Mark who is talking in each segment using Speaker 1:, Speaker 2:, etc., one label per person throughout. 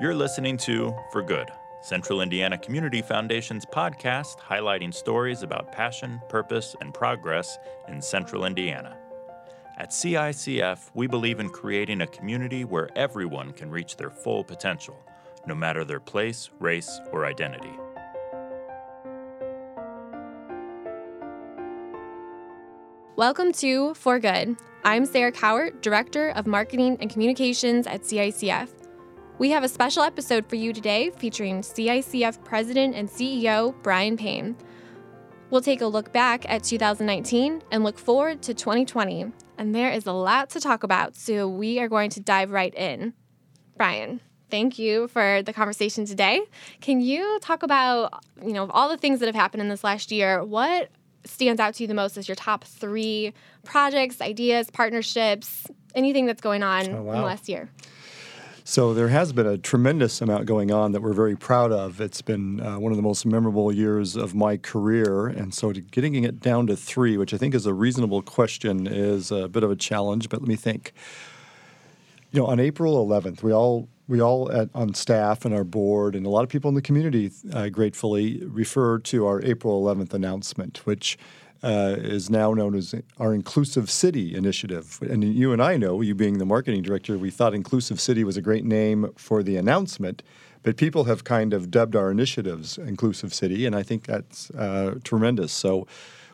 Speaker 1: You're listening to For Good, Central Indiana Community Foundation's podcast highlighting stories about passion, purpose, and progress in Central Indiana. At CICF, we believe in creating a community where everyone can reach their full potential, no matter their place, race, or identity.
Speaker 2: Welcome to For Good. I'm Sarah Cowart, Director of Marketing and Communications at CICF. We have a special episode for you today featuring CICF President and CEO Brian Payne. We'll take a look back at 2019 and look forward to 2020. And there is a lot to talk about, so we are going to dive right in. Brian, thank you for the conversation today. Can you talk about, you know, all the things that have happened in this last year? What stands out to you the most as your top three projects, ideas, partnerships, anything that's going on
Speaker 3: Oh, wow.
Speaker 2: in the last year?
Speaker 3: So there has been a tremendous amount going on that we're very proud of. It's been uh, one of the most memorable years of my career, and so getting it down to three, which I think is a reasonable question, is a bit of a challenge. But let me think. You know, on April 11th, we all we all at, on staff and our board, and a lot of people in the community, uh, gratefully refer to our April 11th announcement, which uh, is now known as our Inclusive City Initiative. And you and I know, you being the marketing director, we thought Inclusive City was a great name for the announcement, but people have kind of dubbed our initiatives Inclusive City, and I think that's uh, tremendous. So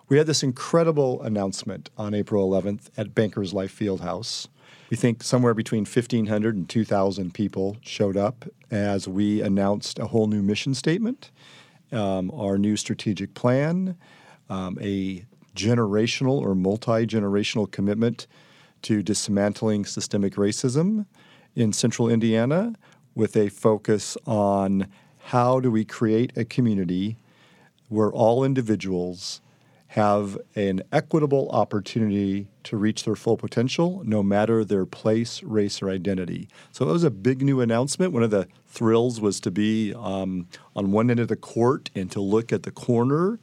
Speaker 3: we had this incredible announcement on April 11th at Bankers Life Fieldhouse. We think somewhere between 1,500 and 2,000 people showed up as we announced a whole new mission statement, um, our new strategic plan, um, a generational or multi generational commitment to dismantling systemic racism in central Indiana with a focus on how do we create a community where all individuals have an equitable opportunity to reach their full potential no matter their place, race, or identity. So it was a big new announcement. One of the thrills was to be um, on one end of the court and to look at the corner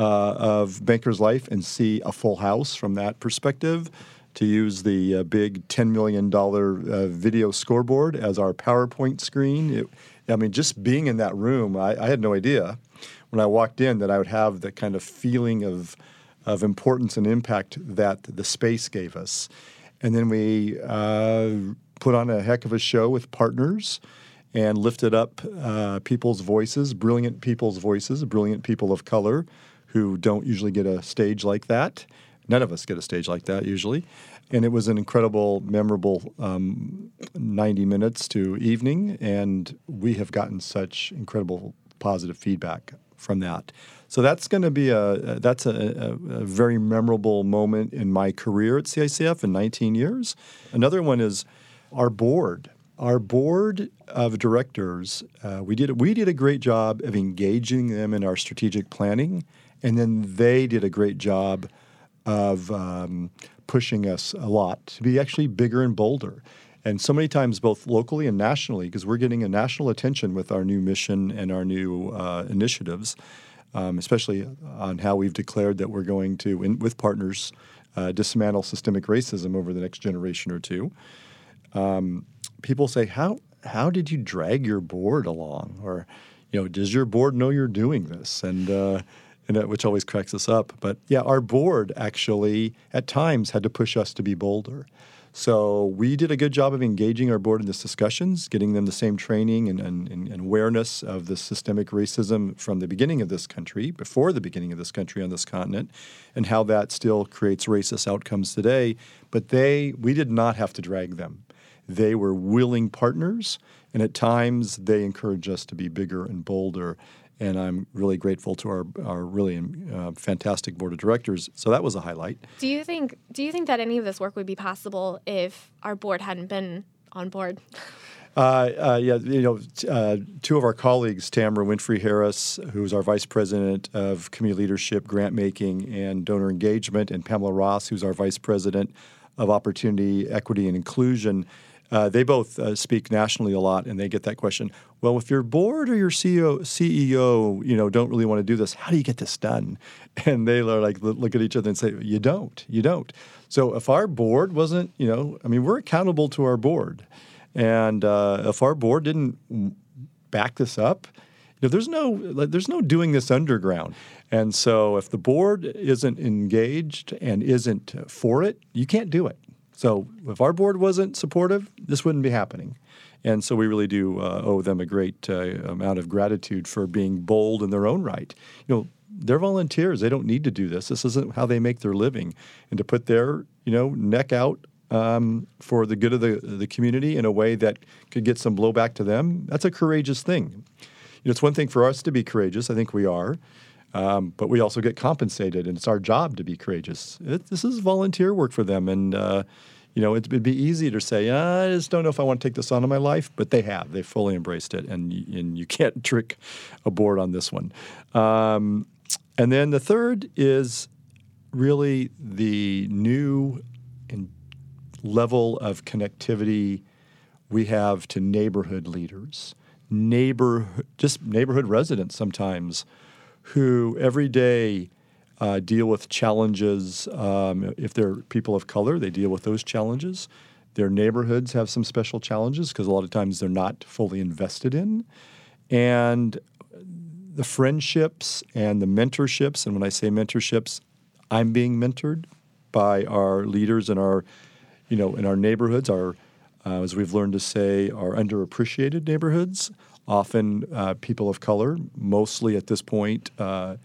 Speaker 3: uh, of Banker's Life and see a full house from that perspective. To use the uh, big $10 million uh, video scoreboard as our PowerPoint screen. It, I mean, just being in that room, I, I had no idea when I walked in that I would have the kind of feeling of, of importance and impact that the space gave us. And then we uh, put on a heck of a show with partners and lifted up uh, people's voices, brilliant people's voices, brilliant people of color who don't usually get a stage like that. None of us get a stage like that usually. And it was an incredible, memorable um, 90 minutes to evening, and we have gotten such incredible positive feedback from that. So that's going to be a that's a, a, a very memorable moment in my career at CICF in 19 years. Another one is our board. Our board of directors, uh, we did we did a great job of engaging them in our strategic planning, and then they did a great job of um, pushing us a lot to be actually bigger and bolder. And so many times, both locally and nationally, because we're getting a national attention with our new mission and our new uh, initiatives, um, especially on how we've declared that we're going to, in, with partners, uh, dismantle systemic racism over the next generation or two. Um, people say, "How how did you drag your board along?" Or, you know, does your board know you're doing this? And uh, and that, which always cracks us up. But yeah, our board actually at times had to push us to be bolder. So we did a good job of engaging our board in these discussions, getting them the same training and, and, and awareness of the systemic racism from the beginning of this country, before the beginning of this country on this continent, and how that still creates racist outcomes today. But they, we did not have to drag them. They were willing partners, and at times they encouraged us to be bigger and bolder. And I'm really grateful to our, our really uh, fantastic board of directors. So that was a highlight.
Speaker 2: Do you think do you think that any of this work would be possible if our board hadn't been on board?
Speaker 3: Uh, uh, yeah, you know, t- uh, two of our colleagues, Tamara Winfrey Harris, who's our vice president of community leadership, grant making, and donor engagement, and Pamela Ross, who's our vice president of opportunity, equity, and inclusion. Uh, they both uh, speak nationally a lot, and they get that question. Well, if your board or your CEO, CEO, you know, don't really want to do this, how do you get this done? And they are like look at each other and say, "You don't, you don't." So if our board wasn't, you know, I mean, we're accountable to our board, And uh, if our board didn't back this up, you know, there's no there's no doing this underground. And so if the board isn't engaged and isn't for it, you can't do it. So if our board wasn't supportive, this wouldn't be happening. And so we really do uh, owe them a great uh, amount of gratitude for being bold in their own right. You know, they're volunteers. They don't need to do this. This isn't how they make their living. And to put their, you know, neck out um, for the good of the, the community in a way that could get some blowback to them, that's a courageous thing. You know, it's one thing for us to be courageous. I think we are. Um, but we also get compensated, and it's our job to be courageous. It, this is volunteer work for them, and uh, you know, it'd, be easy to say, I just don't know if I want to take this on in my life, but they have. They fully embraced it, and, and you can't trick a board on this one. Um, and then the third is really the new level of connectivity we have to neighborhood leaders, neighbor, just neighborhood residents sometimes, who every day uh, deal with challenges. Um, if they're people of color, they deal with those challenges. Their neighborhoods have some special challenges because a lot of times they're not fully invested in. And the friendships and the mentorships, and when I say mentorships, I'm being mentored by our leaders in our, you know, in our neighborhoods, our, uh, as we've learned to say, our underappreciated neighborhoods, often uh, people of color, mostly at this point, uh,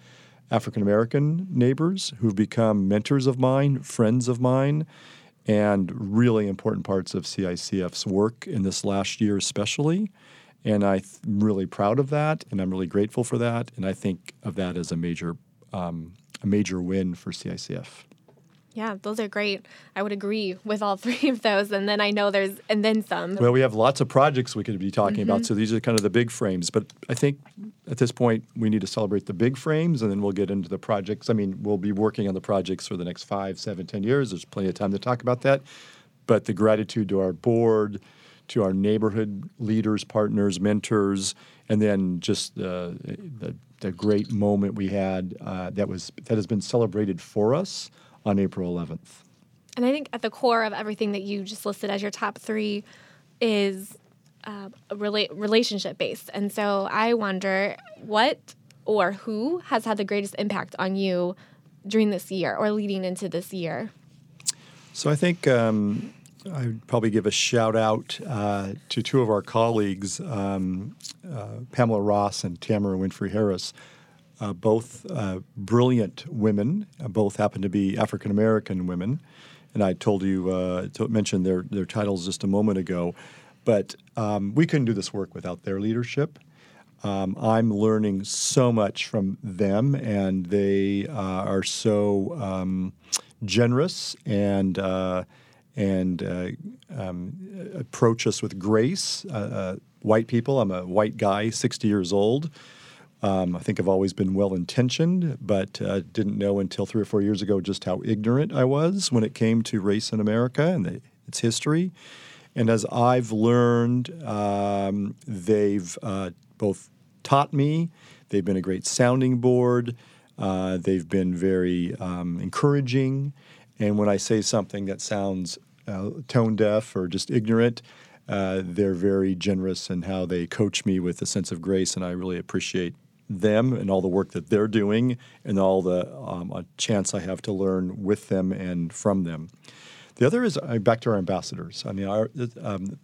Speaker 3: African American neighbors who've become mentors of mine, friends of mine, and really important parts of CICF's work in this last year, especially. And I'm really proud of that, and I'm really grateful for that. And I think of that as a major, um, a major win for CICF.
Speaker 2: Yeah, those are great. I would agree with all three of those. And then I know there's, and then some.
Speaker 3: Well, we have lots of projects we could be talking mm-hmm. about. So these are kind of the big frames. But I think at this point, we need to celebrate the big frames and then we'll get into the projects. I mean, we'll be working on the projects for the next five, seven, ten years. There's plenty of time to talk about that. But the gratitude to our board, to our neighborhood leaders, partners, mentors, and then just the, the, the great moment we had uh, that was that has been celebrated for us on April 11th.
Speaker 2: And I think at the core of everything that you just listed as your top three is uh, rela- relationship based. And so I wonder what or who has had the greatest impact on you during this year or leading into this year?
Speaker 3: So I think um, I would probably give a shout out uh, to two of our colleagues, um, uh, Pamela Ross and Tamara Winfrey Harris uh, both uh, brilliant women. Uh, both happen to be African American women, and I told you uh, to mention their their titles just a moment ago. But um, we couldn't do this work without their leadership. Um, I'm learning so much from them, and they uh, are so um, generous and uh, and um, approach us with grace. white people. I'm a white guy, 60 years old. Um, I think I've always been well intentioned, but uh, didn't know until three or four years ago just how ignorant I was when it came to race in America and the, its history. And as I've learned, um, they've uh, both taught me, they've been a great sounding board, uh, they've been very um, encouraging. And when I say something that sounds uh, tone deaf or just ignorant, uh, they're very generous in how they coach me with a sense of grace, and I really appreciate them and all the work that they're doing and all the um, chance I have to learn with them and from them. The other is uh, back to our ambassadors. I mean, our, um,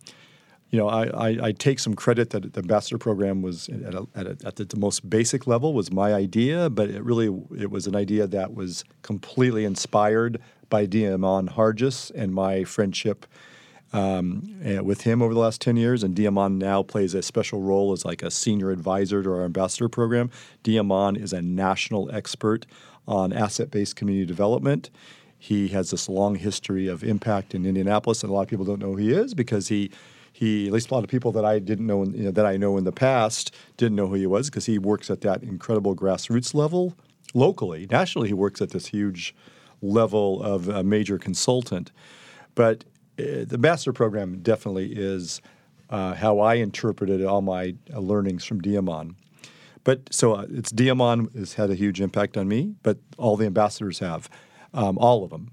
Speaker 3: you know, I, I, I, take some credit that the ambassador program was at, a, at, a, at the most basic level was my idea, but it really it was an idea that was completely inspired by De'Amon Harges and my friendship um, eh, with him over the last 10 years. And De'Amon now plays a special role as like a senior advisor to our ambassador program. De'Amon is a national expert on asset based community development. He has this long history of impact in Indianapolis, and a lot of people don't know who he is because he he at least a lot of people that I didn't know, you know that I know in the past didn't know who he was because he works at that incredible grassroots level locally. Nationally, he works at this huge level of a major consultant. But the master program definitely is uh, how I interpreted all my uh, learnings from De'Amon. But so uh, it's De'Amon has had a huge impact on me, but all the ambassadors have, um, all of them.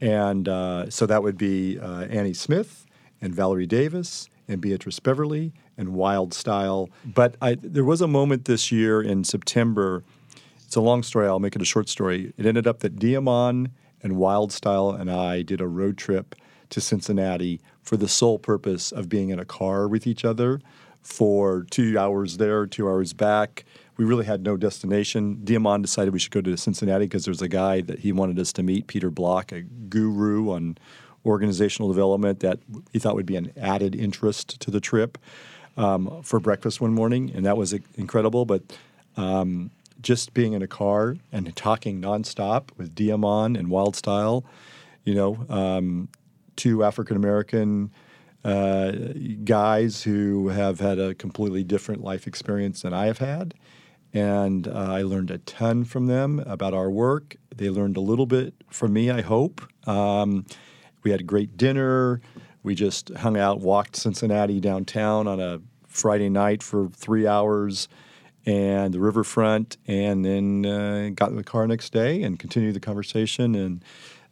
Speaker 3: And uh, so that would be uh, Annie Smith and Valerie Davis and Beatrice Beverly and Wild Style. But I, there was a moment this year in September. It's a long story. I'll make it a short story. It ended up that De'Amon and Wild Style and I did a road trip to Cincinnati for the sole purpose of being in a car with each other for two hours there, two hours back. We really had no destination. De'Amon decided we should go to Cincinnati because there's a guy that he wanted us to meet, Peter Block, a guru on organizational development that he thought would be an added interest to the trip um, for breakfast one morning, and that was incredible. But um, just being in a car and talking nonstop with De'Amon and Wild Style, you know, um, two African American uh, guys who have had a completely different life experience than I have had. And uh, I learned a ton from them about our work. They learned a little bit from me, I hope. Um, we had a great dinner. We just hung out, walked Cincinnati downtown on a Friday night for three hours and the riverfront, and then uh, got in the car next day and continued the conversation. And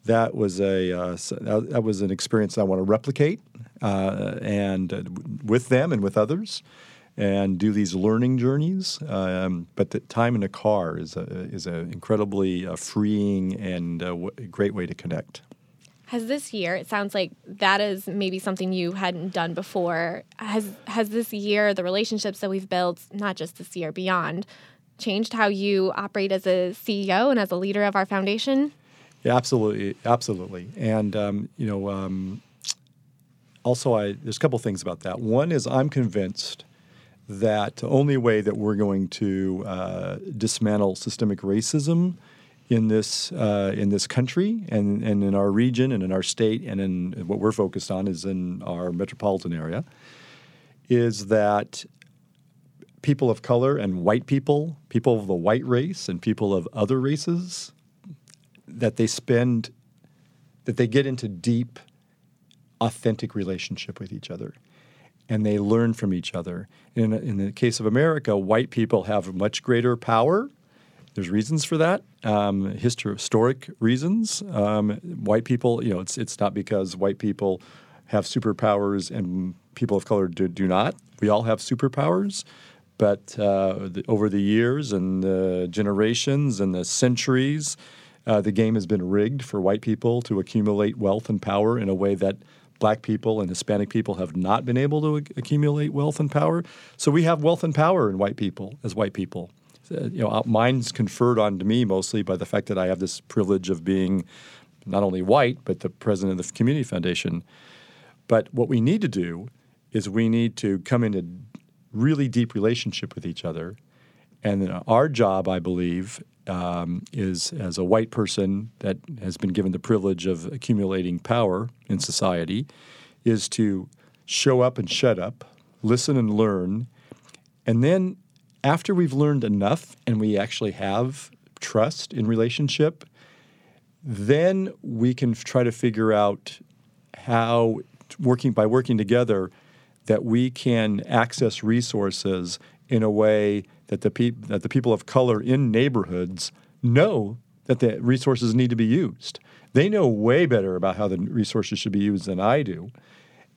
Speaker 3: that was a uh, that was an experience I want to replicate uh, and uh, with them and with others, and do these learning journeys. Um, but the time in a car is a, is an incredibly uh, freeing and w- great way to connect.
Speaker 2: Has this year? It sounds like that is maybe something you hadn't done before. Has has this year the relationships that we've built, not just this year, beyond, changed how you operate as a CEO and as a leader of our foundation?
Speaker 3: Yeah, absolutely, absolutely. And um, you know, um, also, I there's a couple things about that. One is I'm convinced that the only way that we're going to uh, dismantle systemic racism in this uh, in this country and, and in our region and in our state and in what we're focused on is in our metropolitan area is that people of color and white people, people of the white race and people of other races, that they spend that they get into deep, authentic relationship with each other and they learn from each other. In, in the case of America, white people have much greater power there's reasons for that, um, historic reasons. Um, white people, you know, it's it's not because white people have superpowers and people of color do, do not. We all have superpowers, but uh, the, over the years and the generations and the centuries, uh, the game has been rigged for white people to accumulate wealth and power in a way that black people and Hispanic people have not been able to accumulate wealth and power. So we have wealth and power in white people as white people. Uh, you know, mine's conferred onto me mostly by the fact that I have this privilege of being not only white, but the president of the community foundation. But what we need to do is we need to come into really deep relationship with each other. And our job, I believe, um, is as a white person that has been given the privilege of accumulating power in society, is to show up and shut up, listen and learn, and then after we've learned enough and we actually have trust in relationship, then we can try to figure out how working by working together that we can access resources in a way that the pe- that the people of color in neighborhoods know that the resources need to be used. They know way better about how the resources should be used than I do.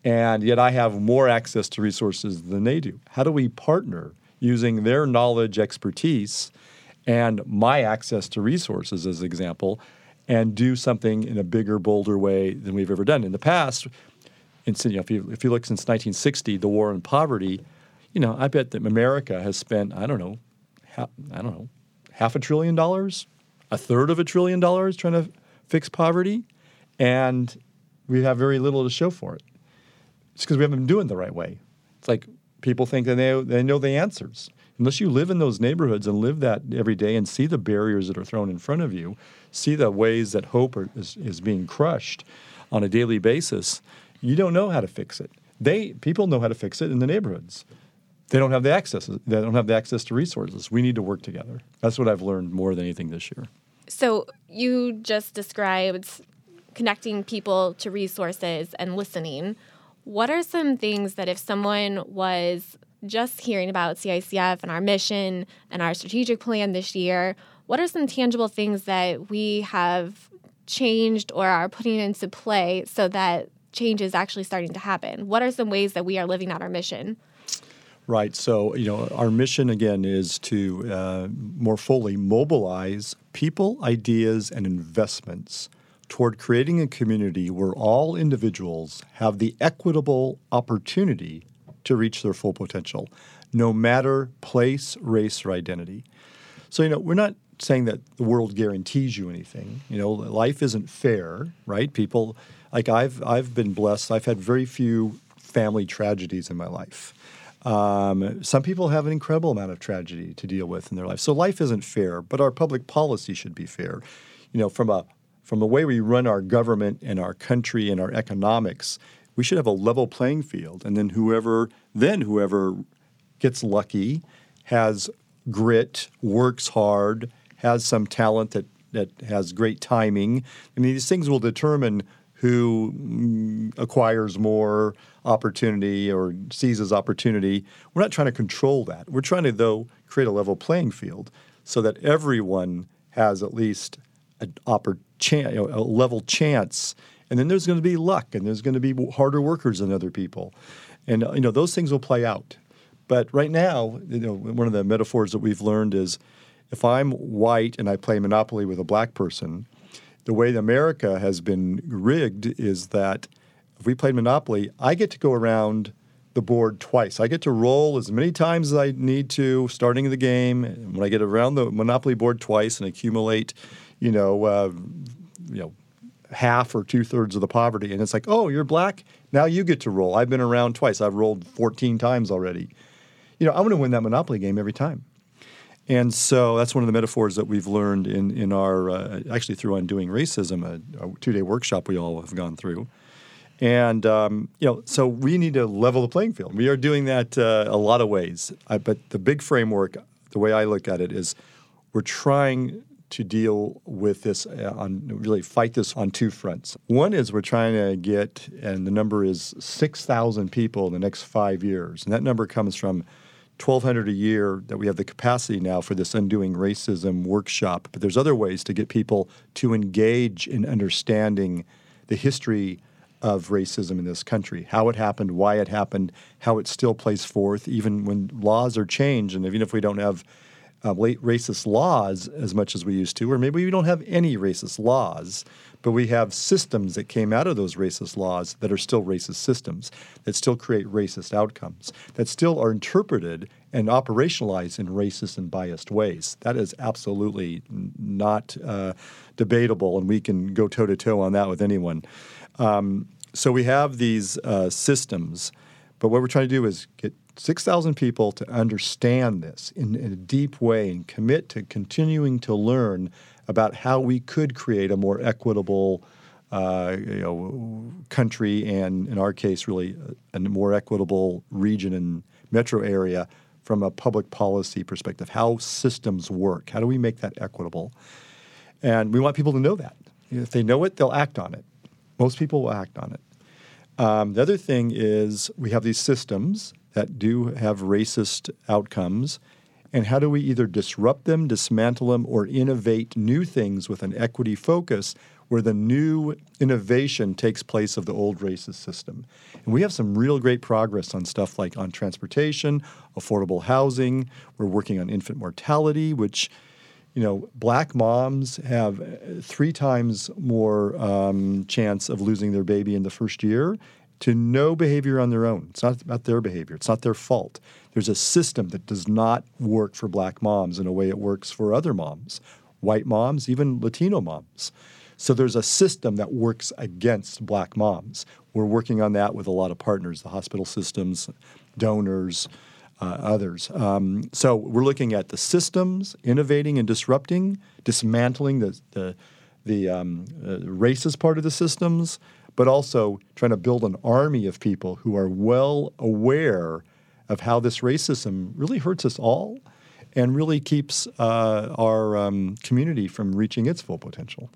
Speaker 3: And yet I have more access to resources than they do. How do we partner using their knowledge, expertise, and my access to resources, as an example, and do something in a bigger, bolder way than we've ever done. In the past, in, you know, if, you, if you look since 1960, the war on poverty, you know, I bet that America has spent, I don't know, ha- I don't know, half a trillion dollars, a third of a trillion dollars trying to fix poverty, and we have very little to show for it. It's because we haven't been doing it the right way. It's like people think that they, they know the answers. Unless you live in those neighborhoods and live that every day and see the barriers that are thrown in front of you, see the ways that hope are, is, is being crushed on a daily basis, you don't know how to fix it. They people know how to fix it in the neighborhoods. They don't have the access. They don't have the access to resources. We need to work together. That's what I've learned more than anything this year.
Speaker 2: So you just described connecting people to resources and listening. What are some things that if someone was just hearing about CICF and our mission and our strategic plan this year, what are some tangible things that we have changed or are putting into play so that change is actually starting to happen? What are some ways that we are living out our mission?
Speaker 3: Right. So, you know, our mission again is to uh, more fully mobilize people, ideas, and investments toward creating a community where all individuals have the equitable opportunity to reach their full potential, no matter place, race, or identity. So, you know, we're not saying that the world guarantees you anything. You know, life isn't fair, right? People, like I've, I've been blessed. I've had very few family tragedies in my life. Um, some people have an incredible amount of tragedy to deal with in their life. So life isn't fair, but our public policy should be fair. You know, from a from the way we run our government and our country and our economics, we should have a level playing field. And then whoever then whoever gets lucky, has grit, works hard, has some talent that that has great timing. I mean, these things will determine who mm, acquires more opportunity or seizes opportunity. We're not trying to control that. We're trying to, though, create a level playing field so that everyone has at least a, oppor- chan- a level chance. And then there's going to be luck, and there's going to be harder workers than other people, and you know those things will play out. But right now, you know, one of the metaphors that we've learned is, if I'm white and I play Monopoly with a black person, the way America has been rigged is that if we played Monopoly, I get to go around the board twice. I get to roll as many times as I need to starting the game. When I get around the Monopoly board twice and accumulate, you know, uh, you know, half or two thirds of the poverty, and it's like, oh, you're black. Now you get to roll. I've been around twice. I've rolled 14 times already. You know, I'm going to win that Monopoly game every time. And so that's one of the metaphors that we've learned in, in our, uh, actually through Undoing Racism, a, a two day workshop we all have gone through. And, um, you know, so we need to level the playing field. We are doing that uh, a lot of ways. I, but the big framework, the way I look at it, is we're trying to deal with this uh, on really fight this on two fronts. One is we're trying to get, and the number is 6,000 people in the next five years. And that number comes from 1200 a year that we have the capacity now for this undoing racism workshop. But there's other ways to get people to engage in understanding the history of racism in this country how it happened why it happened how it still plays forth even when laws are changed and even if we don't have uh, racist laws as much as we used to or maybe we don't have any racist laws but we have systems that came out of those racist laws that are still racist systems, that still create racist outcomes, that still are interpreted and operationalized in racist and biased ways. That is absolutely not uh, debatable, and we can go toe to toe on that with anyone. Um, so we have these uh, systems, but what we're trying to do is get 6,000 people to understand this in, in, a deep way and commit to continuing to learn about how we could create a more equitable uh, you know, country and, in our case, really a, more equitable region and metro area from a public policy perspective. How systems work? How do we make that equitable? And we want people to know that. If they know it, they'll act on it. Most people will act on it. Um, the other thing is we have these systems that do have racist outcomes and how do we either disrupt them, dismantle them, or innovate new things with an equity focus where the new innovation takes place of the old racist system? And we have some real great progress on stuff like on transportation, affordable housing. We're working on infant mortality, which you know, black moms have three times more um, chance of losing their baby in the first year to no behavior on their own. It's not about their behavior, it's not their fault. There's a system that does not work for black moms in a way it works for other moms, white moms, even Latino moms. So there's a system that works against black moms. We're working on that with a lot of partners, the hospital systems, donors, uh, others. Um, so we're looking at the systems, innovating and disrupting, dismantling the the, the um, uh, racist part of the systems, but also trying to build an army of people who are well aware of how this racism really hurts us all and really keeps uh, our um, community from reaching its full potential.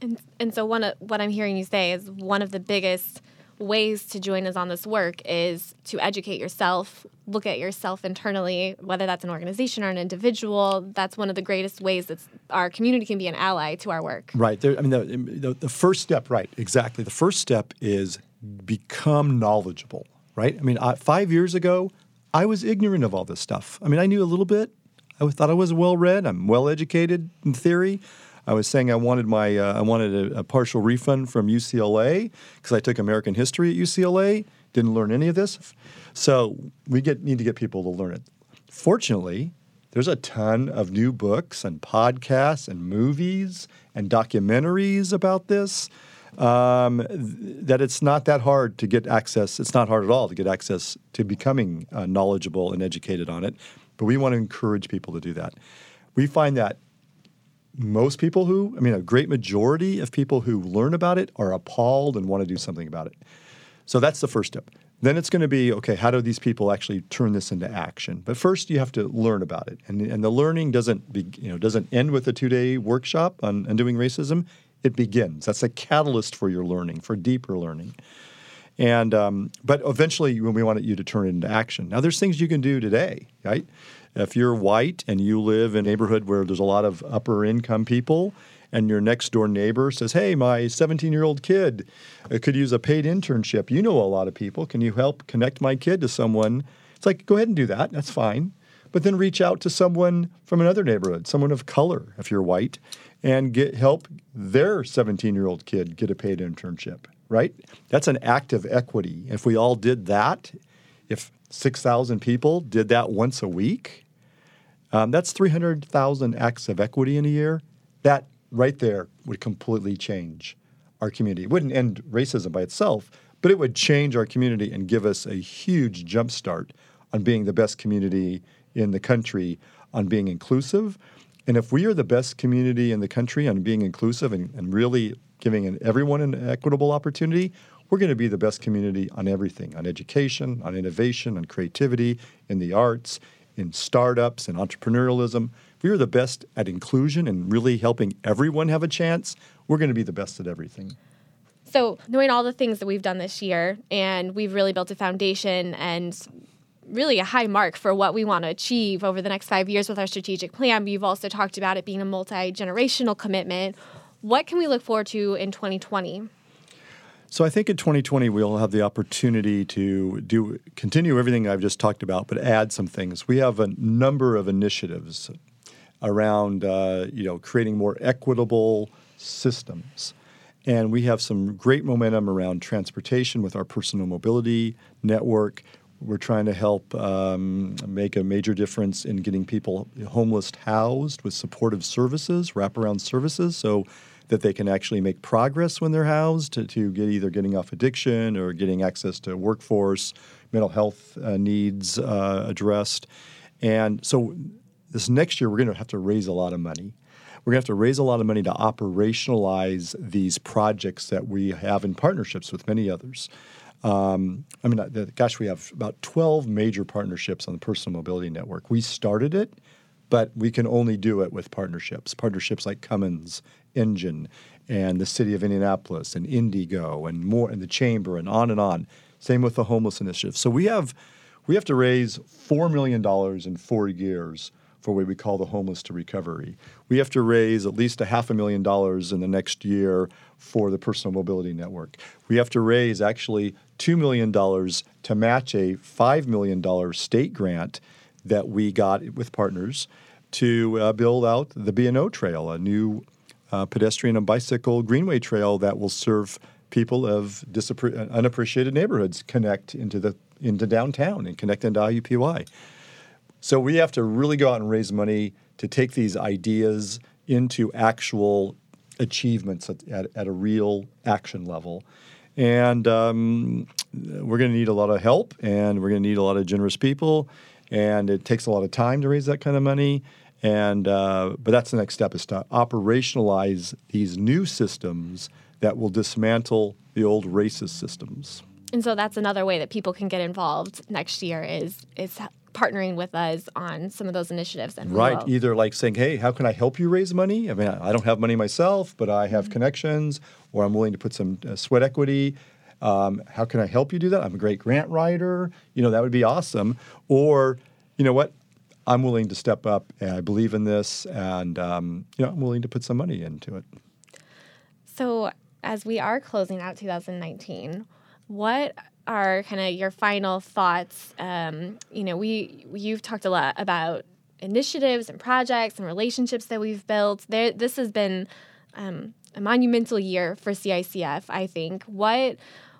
Speaker 2: And, and so, one of, what I'm hearing you say is one of the biggest ways to join us on this work is to educate yourself, look at yourself internally, whether that's an organization or an individual. That's one of the greatest ways that our community can be an ally to our work.
Speaker 3: Right. There, I mean, the, the, the first step, right, exactly. The first step is become knowledgeable, right? I mean, I, five years ago, I was ignorant of all this stuff. I mean, I knew a little bit. I thought I was well read. I'm well educated in theory. I was saying I wanted my uh, I wanted a, a, partial refund from UCLA because I took American history at UCLA. Didn't learn any of this, so we get need to get people to learn it. Fortunately, there's a ton of new books and podcasts and movies and documentaries about this. Um, th- that it's not that hard to get access. It's not hard at all to get access to becoming uh, knowledgeable and educated on it. But we want to encourage people to do that. We find that most people who, I mean, a great majority of people who learn about it are appalled and want to do something about it. So that's the first step. Then it's going to be okay. How do these people actually turn this into action? But first, you have to learn about it, and and the learning doesn't be, you know doesn't end with a two day workshop on undoing racism. It begins. That's a catalyst for your learning, for deeper learning. And um, but eventually, when we want you to turn it into action. Now, there's things you can do today, right? If you're white and you live in a neighborhood where there's a lot of upper income people, and your next door neighbor says, Hey, my 17 year old kid uh, could use a paid internship. You know a lot of people. Can you help connect my kid to someone? It's like, go ahead and do that. That's fine. But then reach out to someone from another neighborhood, someone of color, if you're white, and get help their 17 year old kid get a paid internship, right? That's an act of equity. If we all did that, if 6,000 people did that once a week, um, that's 300,000 acts of equity in a year. That right there would completely change our community. It wouldn't end racism by itself, but it would change our community and give us a huge jumpstart on being the best community in the country, on being inclusive. And if we are the best community in the country on being inclusive and, and really giving everyone an equitable opportunity, we're going to be the best community on everything on education, on innovation, on creativity, in the arts, in startups, and entrepreneurialism if we are the best at inclusion and really helping everyone have a chance, we're going to be the best at everything.
Speaker 2: So, knowing all the things that we've done this year, and we've really built a foundation and really a high mark for what we want to achieve over the next five years with our strategic plan. You've also talked about it being a multi generational commitment. What can we look forward to in 2020?
Speaker 3: So I think in 2020 we'll have the opportunity to do continue everything I've just talked about, but add some things. We have a number of initiatives around uh, you know creating more equitable systems. And we have some great momentum around transportation with our personal mobility network. We're trying to help um, make a major difference in getting people homeless housed with supportive services, wraparound services, so that they can actually make progress when they're housed to, to get either getting off addiction or getting access to workforce, mental health uh, needs uh, addressed. And so this next year we're going to have to raise a lot of money. We're going to have to raise a lot of money to operationalize these projects that we have in partnerships with many others. Um, I mean, gosh, we have about 12 major partnerships on the Personal Mobility Network. We started it, but we can only do it with partnerships. Partnerships like Cummins, Engine, and the City of Indianapolis, and IndyGo, and more, and the Chamber, and on and on. Same with the Homeless Initiative. So we have we have to raise four million dollars in four years for what we call the homeless to recovery. We have to raise at least a half a million dollars in the next year for the personal mobility network. We have to raise actually $2 million to match a $5 million state grant that we got with partners to uh, build out the B&O Trail, a new uh, pedestrian and bicycle greenway trail that will serve people of disappre- unappreciated neighborhoods connect into the into downtown and connect into IUPUI. So we have to really go out and raise money to take these ideas into actual achievements at, at, at a real action level. And um, we're going to need a lot of help and we're going to need a lot of generous people. And it takes a lot of time to raise that kind of money. And uh, but that's the next step is to operationalize these new systems that will dismantle the old racist systems.
Speaker 2: And so that's another way that people can get involved next year is is partnering with us on some of those initiatives. And
Speaker 3: right, either like saying, "Hey, how can I help you raise money?" I mean, I don't have money myself, but I have mm-hmm. connections, or I'm willing to put some uh, sweat equity. Um, how can I help you do that? I'm a great grant writer. You know, that would be awesome. Or, you know what? I'm willing to step up, and I believe in this, and um, you know, I'm willing to put some money into it.
Speaker 2: So, as we are closing out 2019 what are kind of your final thoughts? Um, you know, we you've talked a lot about initiatives and projects and relationships that we've built. There, this has been um, a monumental year for CICF. I think. What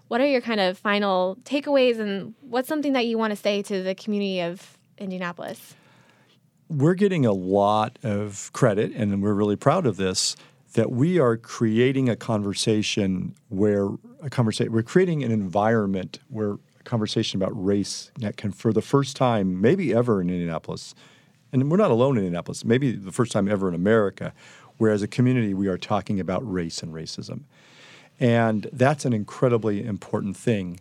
Speaker 2: what are your kind of final takeaways, and what's something that you want to say to the community of Indianapolis?
Speaker 3: We're getting a lot of credit, and we're really proud of this that we are creating a conversation where a conversation we're creating an environment where a conversation about race that can for the first time maybe ever in Indianapolis and we're not alone in Indianapolis maybe the first time ever in America where as a community we are talking about race and racism. And that's an incredibly important thing.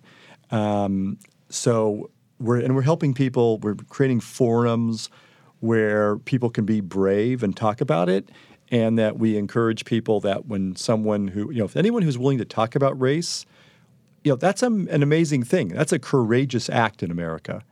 Speaker 3: Um, so we're and we're helping people we're creating forums where people can be brave and talk about it and that we encourage people that when someone who, you know, if anyone who's willing to talk about race, you know, that's a, an amazing thing. That's a courageous act in America.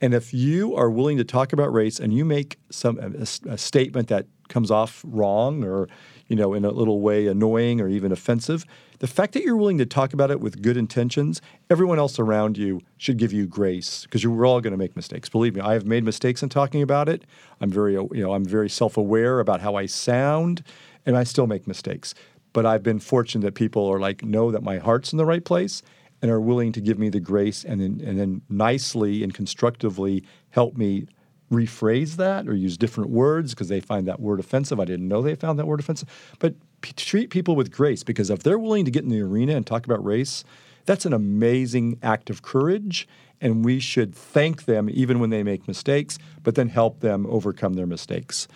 Speaker 3: And if you are willing to talk about race and you make some a, a statement that comes off wrong or you know in a little way annoying or even offensive, the fact that you're willing to talk about it with good intentions, everyone else around you should give you grace because we're all going to make mistakes. Believe me, I have made mistakes in talking about it. I'm very, you know, I'm very self-aware about how I sound, and I still make mistakes. But I've been fortunate that people are like, know that my heart's in the right place and are willing to give me the grace and then, and then nicely and constructively help me rephrase that or use different words because they find that word offensive. I didn't know they found that word offensive. But treat people with grace because if they're willing to get in the arena and talk about race, that's an amazing act of courage. And we should thank them even when they make mistakes, but then help them overcome their mistakes.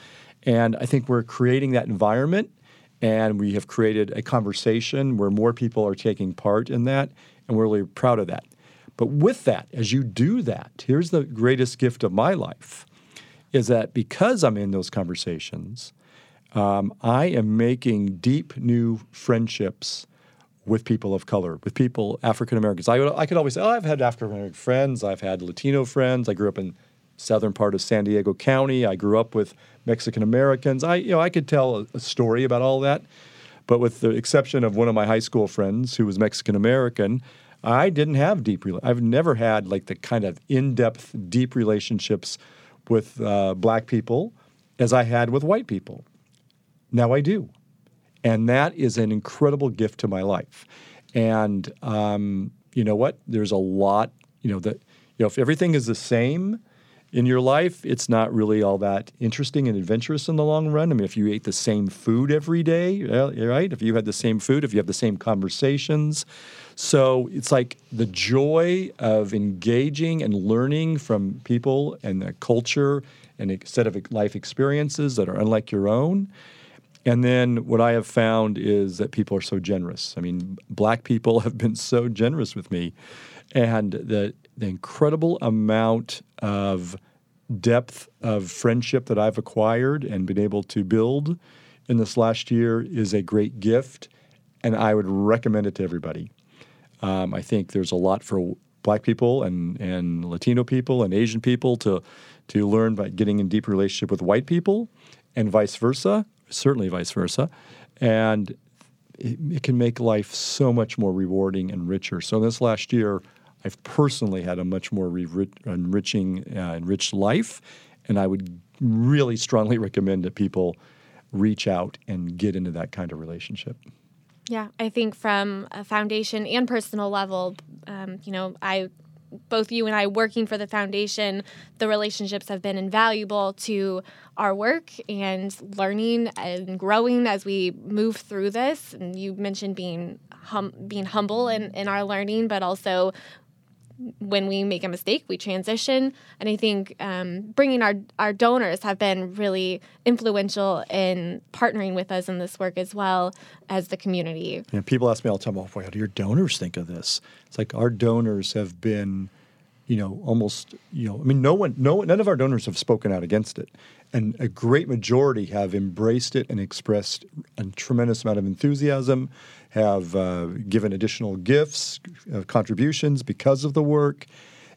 Speaker 3: And I think we're creating that environment and we have created a conversation where more people are taking part in that. And we're really proud of that. But with that, as you do that, here's the greatest gift of my life is that because I'm in those conversations, um, I am making deep new friendships with people of color, with people African Americans. I, I could always say, oh, I've had African American friends, I've had Latino friends. I grew up in southern part of San Diego County. I grew up with Mexican Americans. I, you know, I could tell a, a story about all that, but with the exception of one of my high school friends who was Mexican American, I didn't have deep. I've never had like the kind of in-depth, deep relationships with uh, black people as I had with white people. Now I do. And that is an incredible gift to my life. And um, you know what? There's a lot, you know, that you know, if everything is the same in your life, it's not really all that interesting and adventurous in the long run. I mean, if you ate the same food every day, right? If you had the same food, if you have the same conversations. So it's like the joy of engaging and learning from people and the culture and a set of life experiences that are unlike your own. And then what I have found is that people are so generous. I mean, black people have been so generous with me. And the, the incredible amount of depth of friendship that I've acquired and been able to build in this last year is a great gift. And I would recommend it to everybody. Um, I think there's a lot for black people and, and Latino people and Asian people to, to learn by getting in deep relationship with white people and vice versa certainly vice versa. And it, it, can make life so much more rewarding and richer. So this last year, I've personally had a much more re- enriching, uh, enriched life, and I would really strongly recommend that people reach out and get into that kind of relationship.
Speaker 2: Yeah, I think from a foundation and personal level, um, you know, I both you and I working for the foundation, the relationships have been invaluable to our work and learning and growing as we move through this. And you mentioned being hum- being humble in, in our learning, but also when we make a mistake, we transition. And I think um, bringing our, our donors have been really influential in partnering with us in this work as well as the community.
Speaker 3: Yeah, people ask me all the time, "Oh, boy, how do your donors think of this?" It's like our donors have been, you know, almost, you know, I mean, no one, no, none of our donors have spoken out against it, and a great majority have embraced it and expressed a tremendous amount of enthusiasm have uh, given additional gifts, uh, contributions because of the work.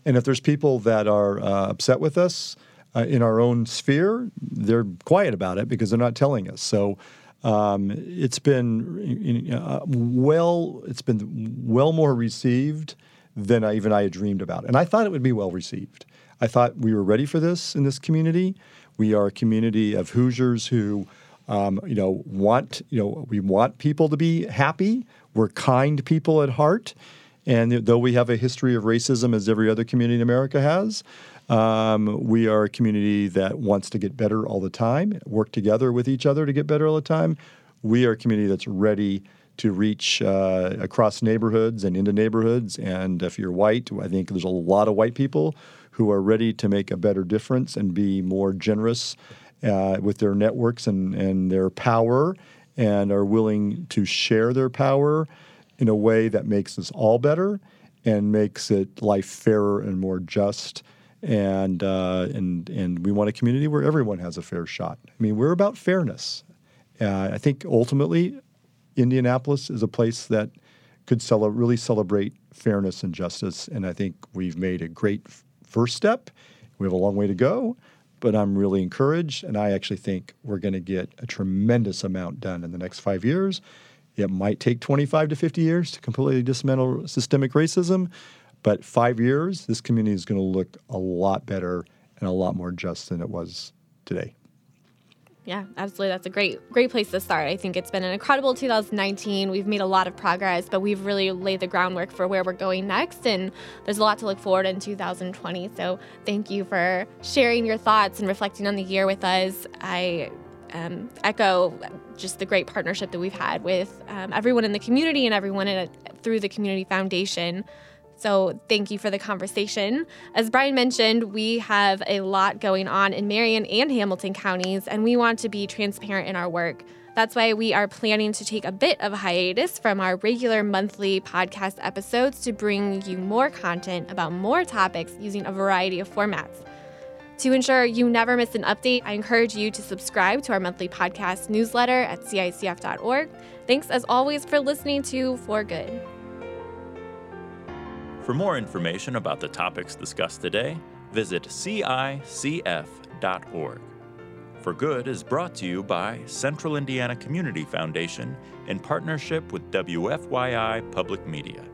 Speaker 3: And if there's people that are uh, upset with us uh, in our own sphere, they're quiet about it because they're not telling us. So Um, it's been uh, well. It's been well more received than I, even I had dreamed about, and I thought it would be well received. I thought we were ready for this in this community. We are a community of Hoosiers who, um, you know, want you know we want people to be happy. We're kind people at heart, and though we have a history of racism as every other community in America has, um, we are a community that wants to get better all the time, work together with each other to get better all the time. We are a community that's ready to reach uh, across neighborhoods and into neighborhoods. And if you're white, I think there's a lot of white people who are ready to make a better difference and be more generous uh, with their networks and, and their power and are willing to share their power in a way that makes us all better and makes it life fairer and more just and uh, and and we want a community where everyone has a fair shot. I mean, we're about fairness. Uh, I think ultimately, Indianapolis is a place that could cel- really celebrate fairness and justice, and I think we've made a great f- first step. We have a long way to go, but I'm really encouraged, and I actually think we're going to get a tremendous amount done in the next five years. It might take 25 to 50 years to completely dismantle systemic racism, but five years, this community is going to look a lot better and a lot more just than it was today.
Speaker 2: Yeah, absolutely. That's a great, great place to start. I think it's been an incredible 2019. We've made a lot of progress, but we've really laid the groundwork for where we're going next. And there's a lot to look forward to in 2020. So thank you for sharing your thoughts and reflecting on the year with us. I um, echo just the great partnership that we've had with um, everyone in the community and everyone a, through the Community Foundation. So, thank you for the conversation. As Brian mentioned, we have a lot going on in Marion and Hamilton counties, and we want to be transparent in our work. That's why we are planning to take a bit of a hiatus from our regular monthly podcast episodes to bring you more content about more topics using a variety of formats. To ensure you never miss an update, I encourage you to subscribe to our monthly podcast newsletter at CICF.org. Thanks as always for listening to For Good.
Speaker 1: For more information about the topics discussed today, visit CICF.org. For Good is brought to you by Central Indiana Community Foundation in partnership with WFYI Public Media.